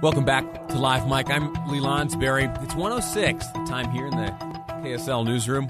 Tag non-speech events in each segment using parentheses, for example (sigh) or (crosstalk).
Welcome back to Live Mic. I'm Lee Lonsberry. It's 106, the time here in the KSL newsroom.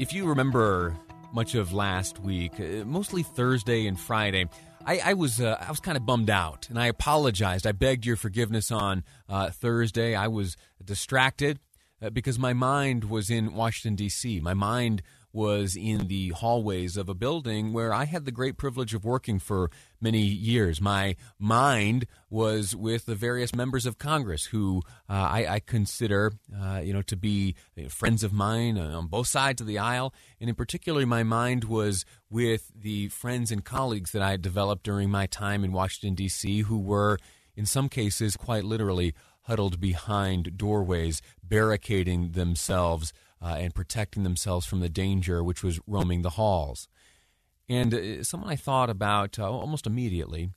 If you remember much of last week, uh, mostly Thursday and Friday, I, I was uh, I was kind of bummed out, and I apologized. I begged your forgiveness on uh, Thursday. I was distracted uh, because my mind was in Washington D.C. My mind was in the hallways of a building where I had the great privilege of working for many years. My mind was with the various members of Congress who uh, I, I, consider, uh, you know, to be friends of mine on both sides of the aisle, and in particular, my mind was with the friends and colleagues that I had developed during my time in Washington D.C., who were, in some cases, quite literally huddled behind doorways, barricading themselves uh, and protecting themselves from the danger which was roaming the halls. And uh, someone I thought about uh, almost immediately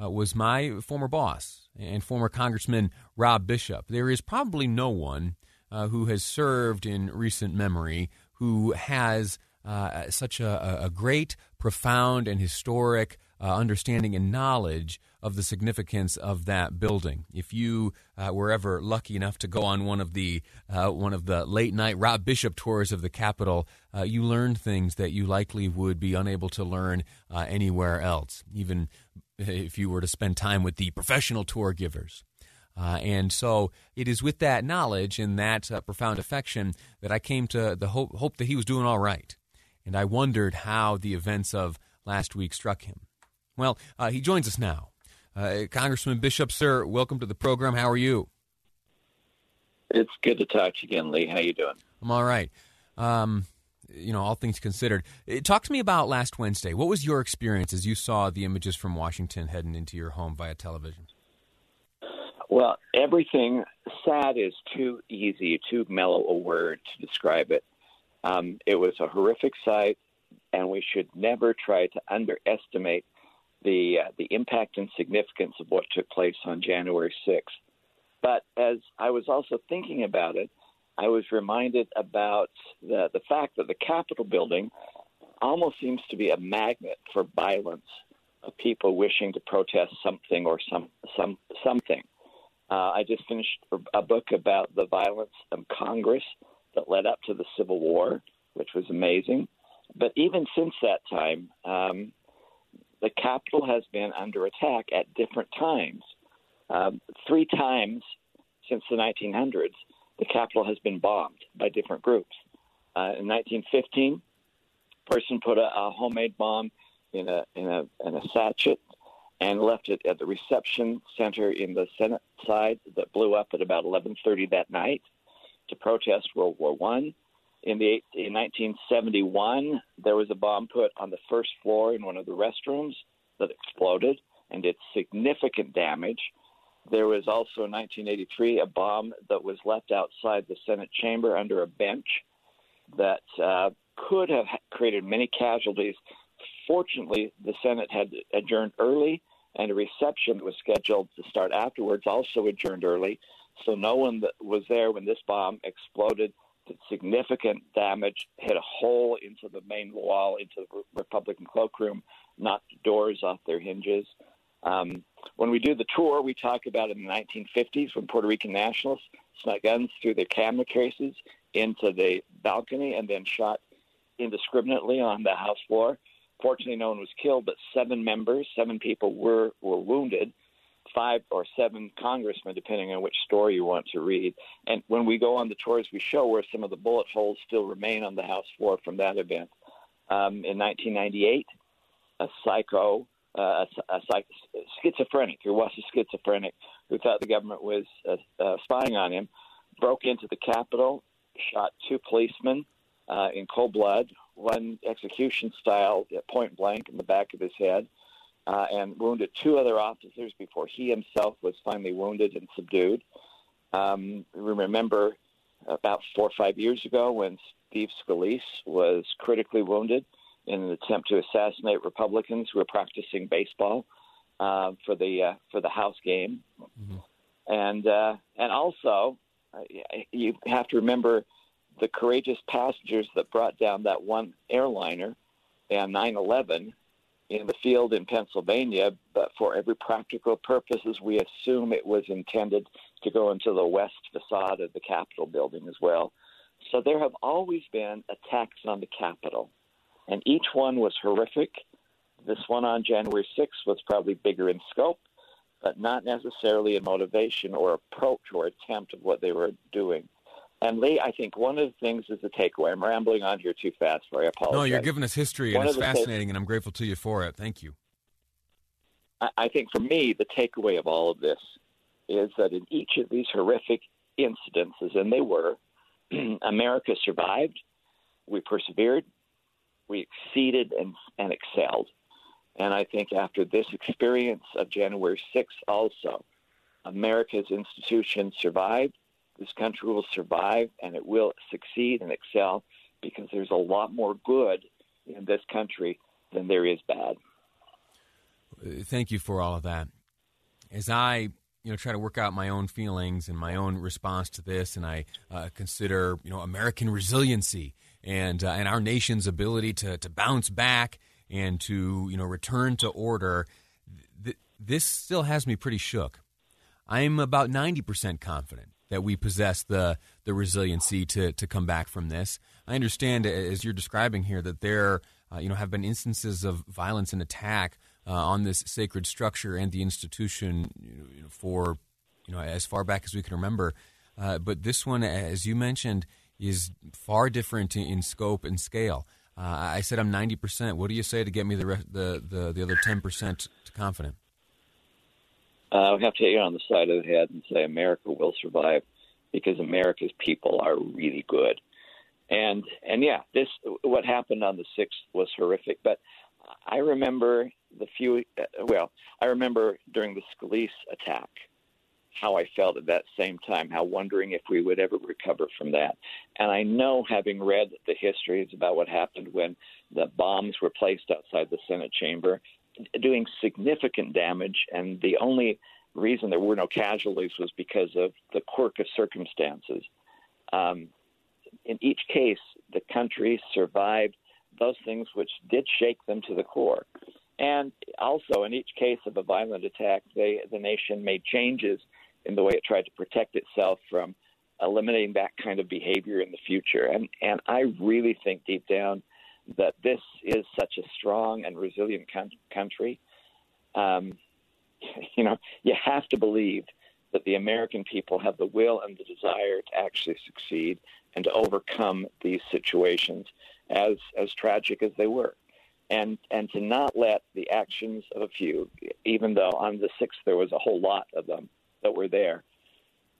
uh, was my former boss and former Congressman Rob Bishop. There is probably no one uh, who has served in recent memory who has uh, such a, a, great, profound, and historic understanding and knowledge of the significance of that building. If you uh, were ever lucky enough to go on one of the uh, one of the late night Rob Bishop tours of the Capitol, uh, you learned things that you likely would be unable to learn uh, anywhere else, even if you were to spend time with the professional tour givers. Uh, and so it is with that knowledge and that uh, profound affection that I came to the hope, hope that he was doing all right. And I wondered how the events of last week struck him. Well, he joins us now. Uh, Congressman Bishop, sir, welcome to the program. How are you? It's good to talk to you again, Lee. How you doing? I'm all right. Um, you know, all things considered. Uh, talk to me about last Wednesday. What was your experience as you saw the images from Washington heading into your home via television? Well, everything sad is too easy, too mellow a word to describe it. Um, it was a horrific sight, and we should never try to underestimate the uh, the impact and significance of what took place on January 6th. But as I was also thinking about it, I was reminded about the the fact that the Capitol building almost seems to be a magnet for violence of people wishing to protest something or some some something. Uh, I just finished a book about the violence of Congress that led up to the Civil War, which was amazing. But even since that time, um, the Capitol has been under attack at different times. Um, three times since the 1900s, the Capitol has been bombed by different groups. Uh, in 1915, a person put a, a homemade bomb in a, in a in a sachet and left it at the reception center in the Senate side that blew up at about 11:30 that night to protest World War One. In the in 1971, there was a bomb put on the first floor in one of the restrooms that exploded and did significant damage. There was also in 1983 a bomb that was left outside the Senate chamber under a bench that uh, could have created many casualties. Fortunately, the Senate had adjourned early, and a reception that was scheduled to start afterwards also adjourned early. So no one was there when this bomb exploded significant damage, hit a hole into the main wall, into the Republican cloakroom, knocked doors off their hinges. Um, when we do the tour, we talk about in the 1950s when Puerto Rican nationalists snuck guns through their camera cases into the balcony and then shot indiscriminately on the House floor. Fortunately, no one was killed, but seven members, seven people were, were wounded five or seven congressmen, depending on which story you want to read. And when we go on the tours, we show where some of the bullet holes still remain on the House floor from that event. Um, in 1998, a psycho, uh, a, a psych- schizophrenic, who was a schizophrenic, who thought the government was uh, uh, spying on him, broke into the Capitol, shot two policemen uh, in cold blood, one execution style point blank in the back of his head uh, and wounded two other officers before he himself was finally wounded and subdued. Um, remember about four or five years ago when Steve Scalise was critically wounded in an attempt to assassinate Republicans who were practicing baseball uh, for the uh, for the House game, mm-hmm. and uh, and also uh, you have to remember the courageous passengers that brought down that one airliner on 9/11 in the field in Pennsylvania, but for every practical purposes, we assume it was intended to go into the west facade of the Capitol building as well. So there have always been attacks on the Capitol, and each one was horrific. This one on January 6th was probably bigger in scope, but not necessarily in motivation or approach or attempt of what they were doing. And Lee, I think one of the things is the takeaway. I'm rambling on here too fast for I apologize. No, you're giving us history, and it's fascinating, and I'm grateful to you for it. Thank you. I think for me, the takeaway of all of this is that in each of these horrific incidences, and they were, (clears throat) America survived, we persevered, we exceeded and, and excelled. And I think after this experience of January 6th, also, America's institutions survived this country will survive and it will succeed and excel because there's a lot more good in this country than there is bad. Thank you for all of that. As I you know try to work out my own feelings and my own response to this, and I uh, consider you know American resiliency and uh, and our nation's ability to to bounce back and to you know return to order. Th- this still has me pretty shook. I'm about ninety percent confident that we possess the the resiliency to to come back from this. I understand, as you're describing here, that there uh, you know have been instances of violence and attack uh, on this sacred structure and the institution you know, for you know as far back as we can remember. Uh, but this one, as you mentioned, is far different in, scope and scale. Uh, I said I'm 90 percent. What do you say to get me the the the, the other 10 percent confident? Uh, I have to hit you on the side of the head and say America will survive because America's people are really good. And and yeah, this what happened on the sixth was horrific. But I remember the few. Uh, well, I remember during the Scalise attack how I felt at that same time, how wondering if we would ever recover from that. And I know, having read the histories about what happened when the bombs were placed outside the Senate chamber, doing significant damage, and the only reason there were no casualties was because of the quirk of circumstances. Um, in each case, the country survived those things which did shake them to the core. And also, in each case of a violent attack, they, the nation made changes in the way it tried to protect itself from eliminating that kind of behavior in the future. And, and I really think deep down that this is such a strong and resilient country. Um, (laughs) you know, you have to believe that the American people have the will and the desire to actually succeed and to overcome these situations, as as tragic as they were, and and to not let the actions of a few, even though on the sixth there was a whole lot of them that were there,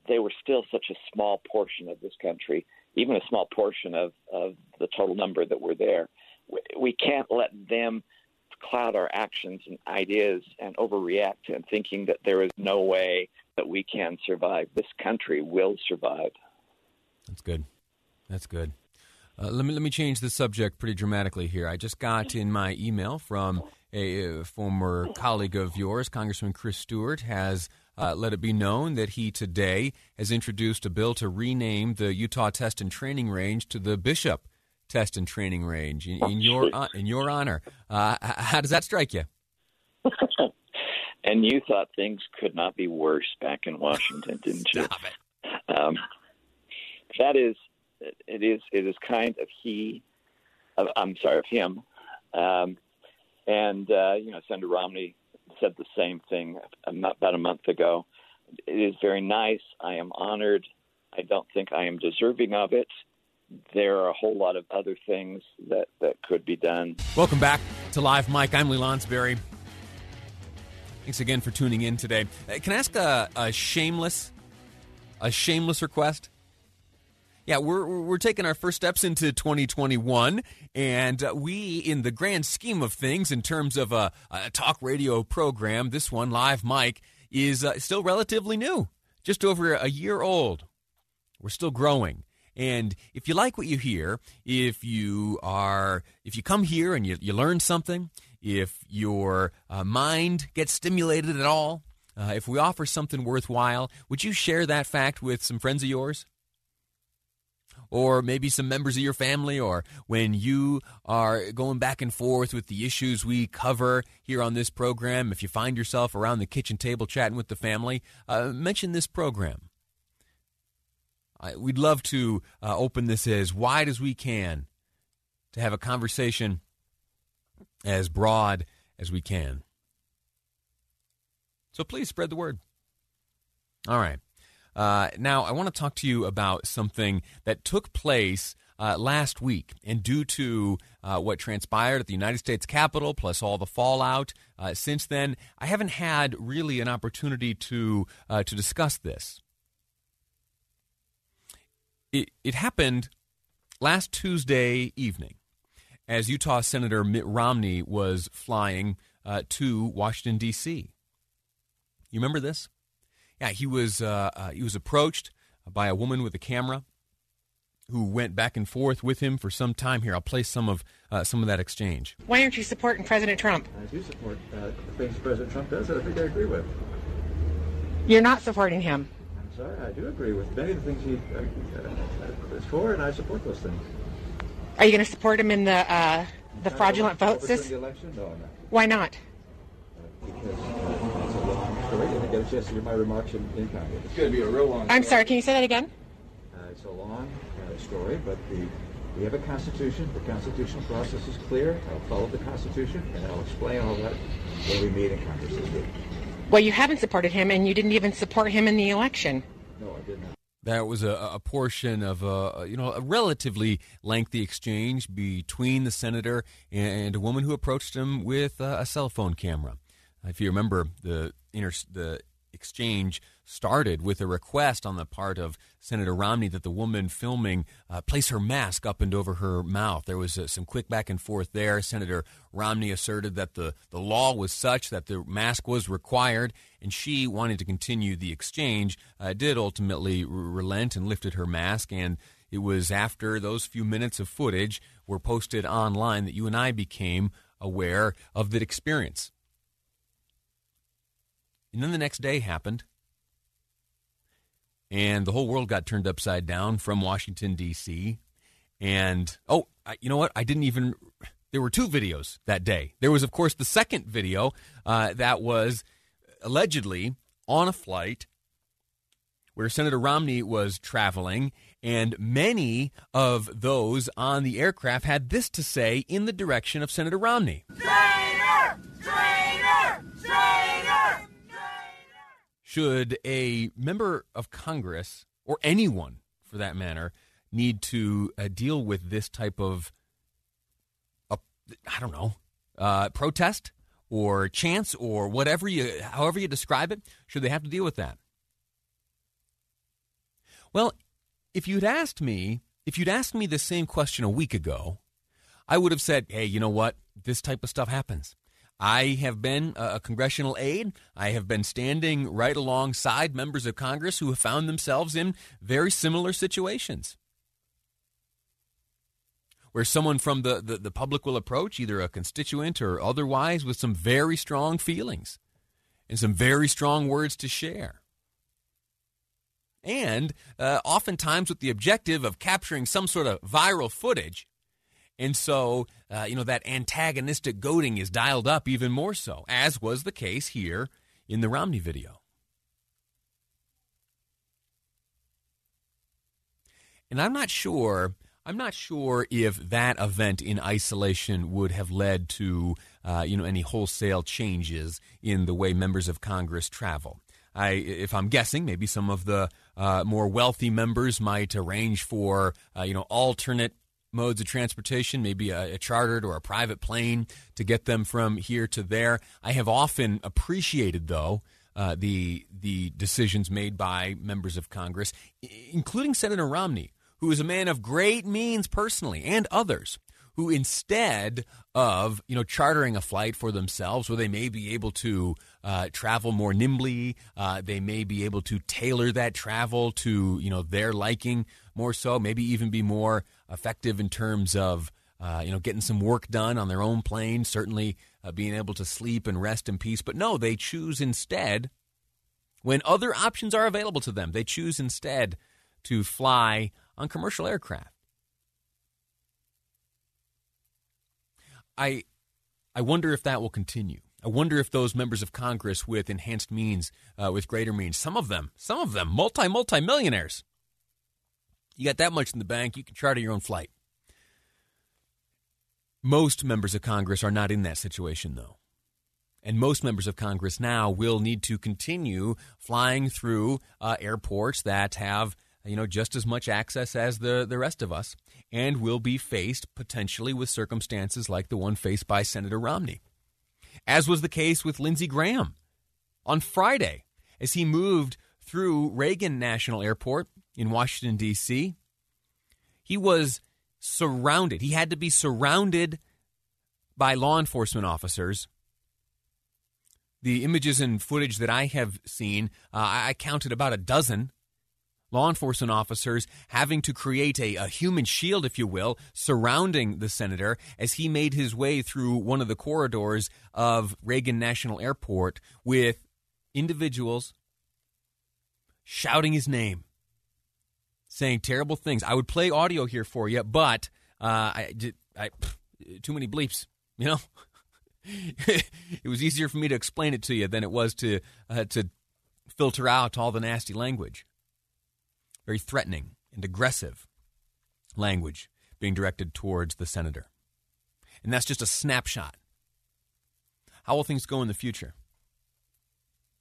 they were still such a small portion of this country, even a small portion of of the total number that were there we can't let them cloud our actions and ideas and overreact and thinking that there is no way that we can survive. This country will survive. That's good. That's good. Uh, let me let me change the subject pretty dramatically here. I just got in my email from a, a former colleague of yours, Congressman Chris Stewart, has uh, let it be known that he today has introduced a bill to rename the Utah Test and Training Range to the Bishop test and training range in, in your uh, in your honor. Uh, how does that strike you? (laughs) and you thought things could not be worse back in Washington, didn't you? Stop it. Um, that is, it is, it is kind of he. Of, I'm sorry, of him. Um, and uh, you know, Senator Romney said the same thing about a month ago. It is very nice. I am honored. I don't think I am deserving of it there are a whole lot of other things that, that could be done. Welcome back to Live Mic. I'm Lee Lonsberry. Thanks again for tuning in today. Can I ask a, a shameless, a shameless request? Yeah, we're we're taking our first steps into 2021, and uh, we, in the grand scheme of things, in terms of a, a talk radio program, this one, Live Mic, is uh, still relatively new, just over a year old. We're still growing. And if you like what you hear, if you are, if you come here and you, you learn something, if your uh, mind gets stimulated at all, uh, if we offer something worthwhile, would you share that fact with some friends of yours? Or maybe some members of your family, or when you are going back and forth with the issues we cover here on this program, if you find yourself around the kitchen table chatting with the family, uh, mention this program. we'd love to uh, open this as wide as we can to have a conversation as broad as we can. So please spread the word. All right. Uh, now, I want to talk to you about something that took place uh, last week. And due to uh, what transpired at the United States Capitol, plus all the fallout uh, since then, I haven't had really an opportunity to, uh, to discuss this. It, it happened last Tuesday evening as Utah Senator Mitt Romney was flying uh, to Washington, D.C. You remember this? Yeah, he was uh, uh, he was approached by a woman with a camera who went back and forth with him for some time. Here, I'll play some of uh, some of that exchange. Why aren't you supporting President Trump? I do support uh, the things President Trump does that I think I agree with. You're not supporting him. I'm sorry, I do agree with many of the things he uh, is for, and I support those things. Are you going to support him in the uh, the fraudulent votes? This the election? No, I'm not. Why not? because story. I get a chance to hear my remarks in, in Congress. It's going to be a real long. I'm sorry. Can you say that again? Uh, it's a long uh, story, but the we have a constitution. The constitutional process is clear. I'll follow the constitution, and I'll explain all that when we meet in Congress this week. Well, you haven't supported him, and you didn't even support him in the election. No, I did not. That was a, a, portion of a you know a relatively lengthy exchange between the senator and a woman who approached him with a, a cell phone camera. If you remember, the inter- the exchange started with a request on the part of Senator Romney that the woman filming uh, place her mask up and over her mouth. There was uh, some quick back and forth there. Senator Romney asserted that the, the law was such that the mask was required, and she, wanting to continue the exchange, uh, did ultimately r- relent and lifted her mask. And it was after those few minutes of footage were posted online that you and I became aware of that experience. And then the next day happened, and the whole world got turned upside down from Washington, D.C. And, oh, I, you know what? I didn't even. There were two videos that day. There was, of course, the second video uh, that was allegedly on a flight where Senator Romney was traveling, and many of those on the aircraft had this to say in the direction of Senator Romney. Traitor! Should a member of Congress or anyone for that matter need to uh, deal with this type of, uh, I don't know, uh, protest or chance or whatever you, however you describe it, should they have to deal with that? Well, if you'd asked me, if you'd asked me the same question a week ago, I would have said, hey, you know what? This type of stuff happens. I have been a congressional aide. I have been standing right alongside members of Congress who have found themselves in very similar situations. Where someone from the, the, the public will approach, either a constituent or otherwise, with some very strong feelings and some very strong words to share. And uh, oftentimes with the objective of capturing some sort of viral footage and so, uh, you know, that antagonistic goading is dialed up even more so, as was the case here in the Romney video. And I'm not sure. I'm not sure if that event in isolation would have led to, uh, you know, any wholesale changes in the way members of Congress travel. I, if I'm guessing, maybe some of the uh, more wealthy members might arrange for, uh, you know, alternate modes of transportation, maybe a, a, chartered or a private plane to get them from here to there. I have often appreciated, though, uh, the the decisions made by members of Congress, including Senator Romney, who is a man of great means personally, and others who instead of you know chartering a flight for themselves where they may be able to uh, travel more nimbly uh, they may be able to tailor that travel to you know their liking more so maybe even be more effective in terms of uh, you know getting some work done on their own plane, certainly uh, being able to sleep and rest in peace. But no, they choose instead when other options are available to them. They choose instead to fly on commercial aircraft. I I wonder if that will continue. I wonder if those members of Congress with enhanced means, uh, with greater means, some of them, some of them, multi multi millionaires, you got that much in the bank, you can charter your own flight. Most members of Congress are not in that situation, though. And most members of Congress now will need to continue flying through uh, airports that have you know just as much access as the, the rest of us and will be faced potentially with circumstances like the one faced by Senator Romney. As was the case with Lindsey Graham on Friday as he moved through Reagan National Airport in Washington, D.C. He was surrounded, he had to be surrounded by law enforcement officers the images and footage that I have seen, uh, I counted about a dozen law enforcement officers having to create a, a, human shield, if you will, surrounding the senator as he made his way through one of the corridors of Reagan National Airport with individuals shouting his name, saying terrible things. I would play audio here for you, but uh, I, I, too many bleeps, (laughs) you know? (laughs) it was easier for me to explain it to you than it was to uh, to filter out all the nasty language. Very threatening and aggressive language being directed towards the senator. And that's just a snapshot. How will things go in the future?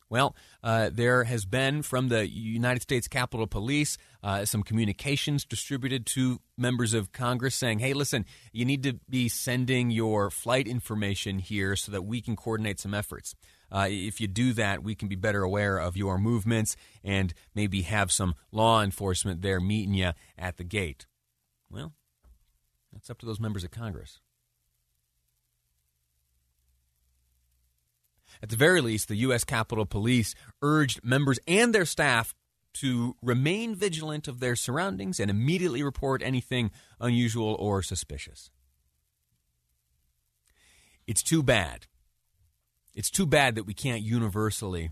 Well, uh, there has been from the United States Capitol Police uh, some communications distributed to members of Congress saying, hey, listen, you need to be sending your flight information here so that we can coordinate some efforts. Uh, if you do that, we can be better aware of your movements and maybe have some law enforcement there meeting you at the gate. Well, that's up to those members of Congress. At the very least, the U.S. Capitol Police urged members and their staff to remain vigilant of their surroundings and immediately report anything unusual or suspicious. It's too bad. It's too bad that we can't universally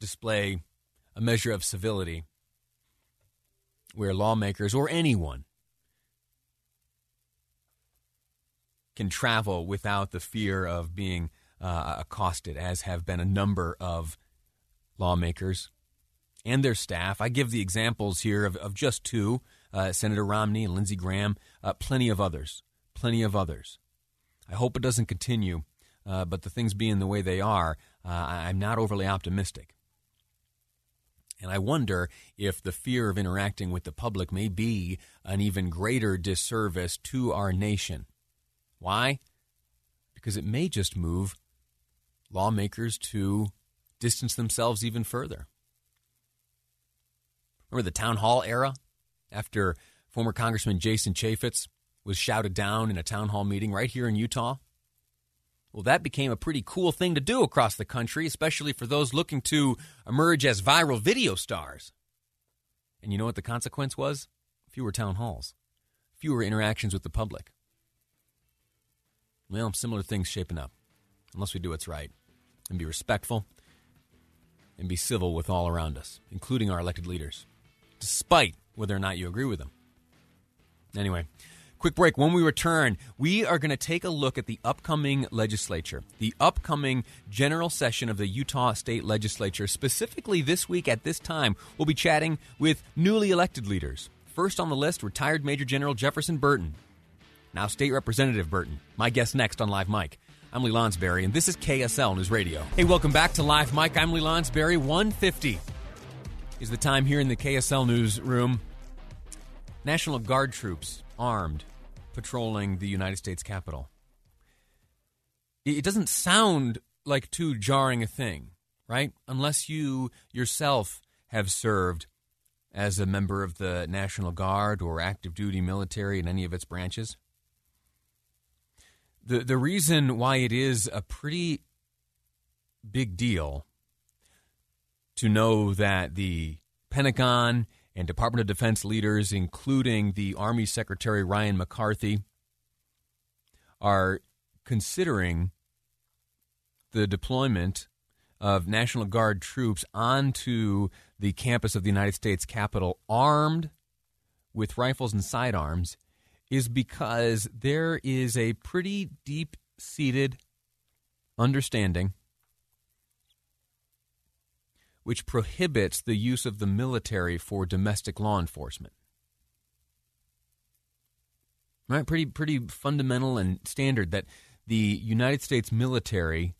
display a measure of civility where lawmakers or anyone can travel without the fear of being uh, accosted, as have been a number of lawmakers and their staff. I give the examples here of, of just two uh, Senator Romney and Lindsey Graham, uh, plenty of others, plenty of others. I hope it doesn't continue, uh, but the things being the way they are, uh, I'm not overly optimistic. And I wonder if the fear of interacting with the public may be an even greater disservice to our nation why? Because it may just move lawmakers to distance themselves even further. Remember the town hall era after former Congressman Jason Chaffetz was shouted down in a town hall meeting right here in Utah? Well, that became a pretty cool thing to do across the country, especially for those looking to emerge as viral video stars. And you know what the consequence was? Fewer town halls, fewer interactions with the public. Well, similar things shaping up, unless we do what's right and be respectful and be civil with all around us, including our elected leaders, despite whether or not you agree with them. Anyway, quick break. When we return, we are going to take a look at the upcoming legislature, the upcoming general session of the Utah State Legislature. Specifically, this week at this time, we'll be chatting with newly elected leaders. First on the list, retired Major General Jefferson Burton. Now, State Representative Burton, my guest next on Live Mic. I'm Lee Lonsberry, and this is KSL News Radio. Hey, welcome back to Live Mic. I'm Lee Lonsberry. 150 is the time here in the KSL newsroom. National Guard troops armed patrolling the United States Capitol. It doesn't sound like too jarring a thing, right? Unless you yourself have served as a member of the National Guard or active duty military in any of its branches the the reason why it is a pretty big deal to know that the Pentagon and Department of Defense leaders, including the Army Secretary Ryan McCarthy, are considering the deployment of National Guard troops onto the campus of the United States Capitol armed with rifles and sidearms is because there is a pretty deep seated understanding which prohibits the use of the military for domestic law enforcement. Right? Pretty pretty fundamental and standard that the United States military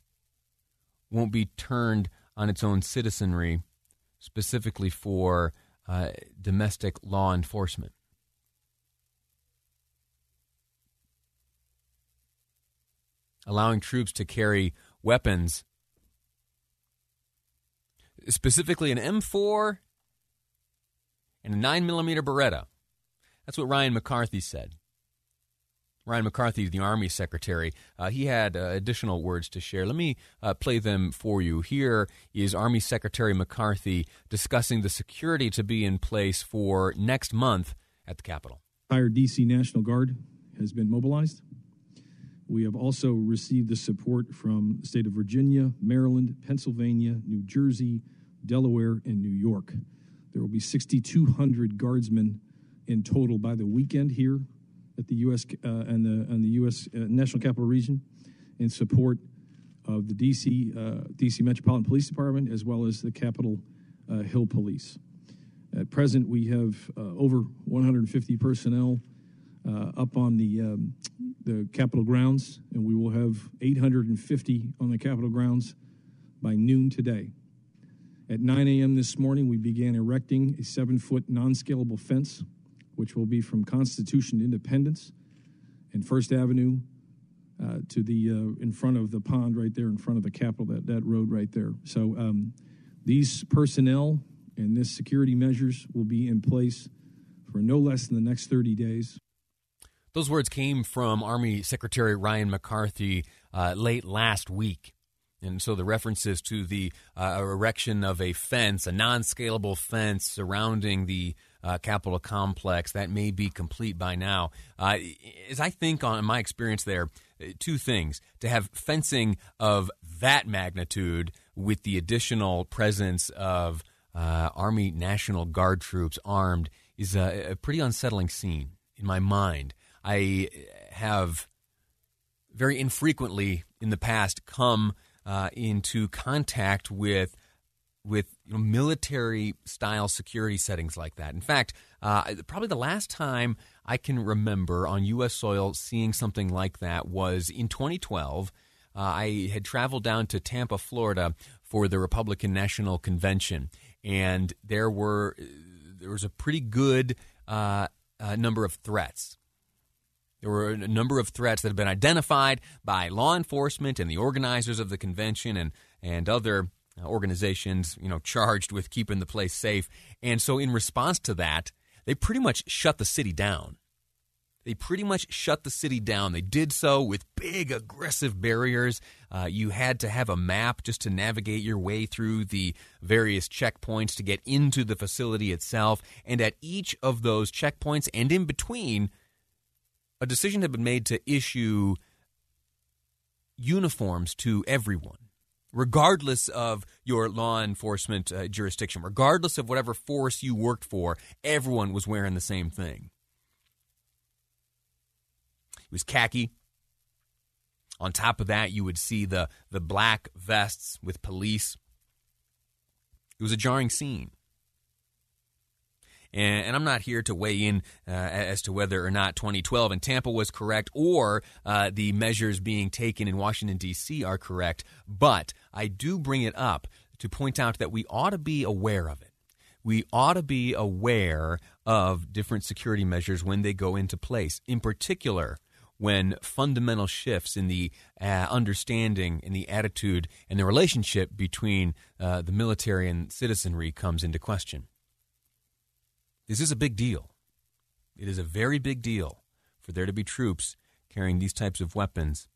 won't be turned on its own citizenry specifically for uh, domestic law enforcement. Allowing troops to carry weapons, specifically an M4 and a 9mm Beretta. That's what Ryan McCarthy said. Ryan McCarthy, the Army Secretary, uh, he had uh, additional words to share. Let me uh, play them for you. Here is Army Secretary McCarthy discussing the security to be in place for next month at the Capitol. Entire D.C. National Guard has been mobilized. We have also received the support from the state of Virginia, Maryland, Pennsylvania, New Jersey, Delaware, and New York. There will be 6,200 guardsmen in total by the weekend here at the U.S. Uh, and the and the U.S. Uh, National Capital Region in support of the D.C. Uh, D.C. Metropolitan Police Department as well as the Capitol uh, Hill Police. At present, we have uh, over 150 personnel uh, up on the um, the Capitol grounds, and we will have 850 on the Capitol grounds by noon today. At 9 a.m. this morning, we began erecting a seven foot non scalable fence which will be from Constitution Independence and First Avenue uh, to the uh, in front of the pond right there in front of the Capitol, that, that road right there. So um, these personnel and this security measures will be in place for no less than the next 30 days. Those words came from Army Secretary Ryan McCarthy uh, late last week. And so the references to the uh, erection of a fence, a non scalable fence surrounding the uh, Capitol complex. That may be complete by now. Uh, as I think on my experience there, uh, two things: to have fencing of that magnitude with the additional presence of uh, Army National Guard troops armed is a, a pretty unsettling scene in my mind. I have very infrequently in the past come uh, into contact with with you know, military style security settings like that. In fact, uh, probably the last time I can remember on U.S. soil seeing something like that was in 2012. Uh, I had traveled down to Tampa, Florida for the Republican National Convention, and there were there was a pretty good uh, uh number of threats. There were a number of threats that had been identified by law enforcement and the organizers of the convention and and other uh, organizations, you know, charged with keeping the place safe. And so, in response to that, they pretty much shut the city down. They pretty much shut the city down. They did so with big, aggressive barriers. Uh, you had to have a map just to navigate your way through the various checkpoints to get into the facility itself. And at each of those checkpoints and in between, a decision had been made to issue uniforms to everyone regardless of your law enforcement uh, jurisdiction, regardless of whatever force you worked for, everyone was wearing the same thing. It was khaki. On top of that, you would see the, the black vests with police. It was a jarring scene. And, and I'm not here to weigh in uh, as to whether or not 2012 in Tampa was correct or uh, the measures being taken in Washington, D.C. are correct, but I do bring it up to point out that we ought to be aware of it. We ought to be aware of different security measures when they go into place. In particular, when fundamental shifts in the uh, understanding and the attitude and the relationship between uh, the military and citizenry comes into question. This is a big deal. It is a very big deal for there to be troops carrying these types of weapons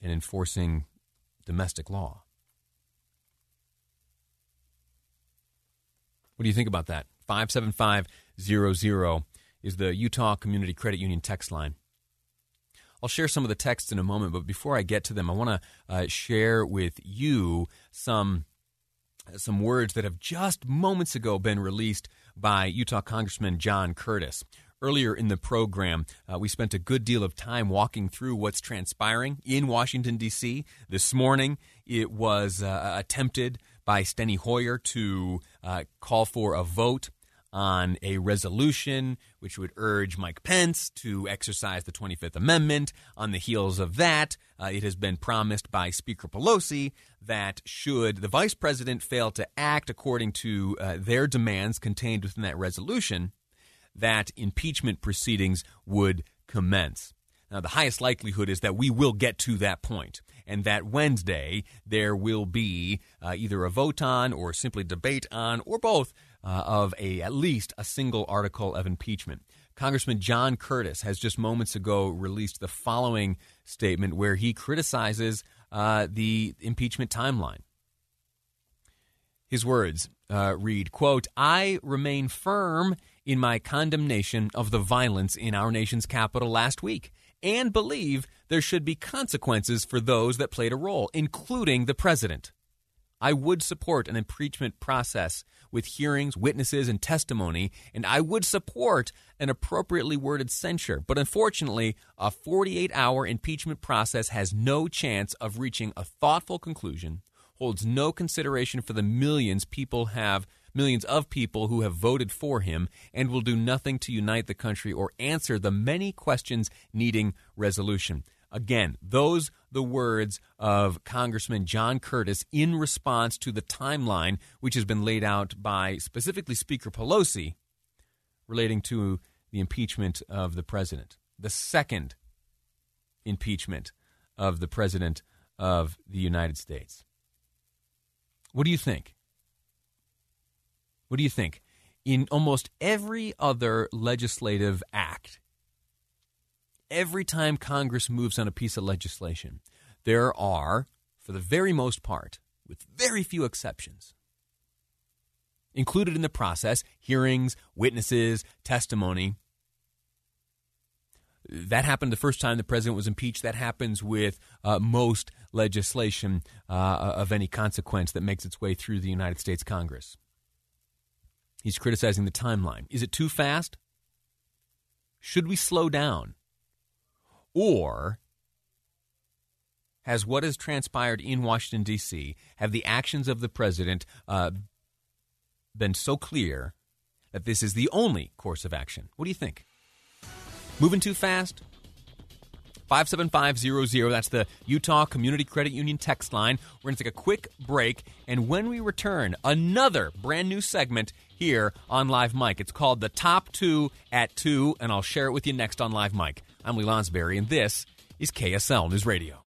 and enforcing domestic law. What do you think about that? 57500 is the Utah Community Credit Union text line. I'll share some of the texts in a moment, but before I get to them, I want to uh, share with you some some words that have just moments ago been released by Utah Congressman John Curtis. Earlier in the program, uh, we spent a good deal of time walking through what's transpiring in Washington, D.C. This morning, it was uh, attempted by Steny Hoyer to uh, call for a vote on a resolution which would urge Mike Pence to exercise the 25th Amendment. On the heels of that, uh, it has been promised by Speaker Pelosi that should the vice president fail to act according to uh, their demands contained within that resolution, that impeachment proceedings would commence. Now, the highest likelihood is that we will get to that point, and that Wednesday there will be uh, either a vote on or simply debate on, or both, uh, of a at least a single article of impeachment. Congressman John Curtis has just moments ago released the following statement where he criticizes uh, the impeachment timeline. His words uh, read, quote, I remain firm in my condemnation of the violence in our nation's capital last week and believe there should be consequences for those that played a role, including the president. I would support an impeachment process with hearings, witnesses, and testimony, and I would support an appropriately worded censure. But unfortunately, a 48 hour impeachment process has no chance of reaching a thoughtful conclusion, holds no consideration for the millions people have millions of people who have voted for him and will do nothing to unite the country or answer the many questions needing resolution. Again, those the words of Congressman John Curtis in response to the timeline which has been laid out by specifically Speaker Pelosi relating to the impeachment of the president. The second impeachment of the president of the United States. What do you think? What do you think? In almost every other legislative act every time Congress moves on a piece of legislation, there are, for the very most part, with very few exceptions, included in the process hearings, witnesses, testimony. That happened the first time the president was impeached. That happens with uh, most legislation uh, of any consequence that makes its way through the United States Congress. He's criticizing the timeline. Is it too fast? Should we slow down? Or has what has transpired in Washington, D.C., have the actions of the president uh, been so clear that this is the only course of action? What do you think? Moving too fast? 57500, that's the Utah Community Credit Union text line. We're going to take a quick break, and when we return, another brand new segment here on Live Mic. It's called The Top Two at Two, and I'll share it with you next on Live Mic. I'm Lee Lonsberry, and this is KSL News Radio.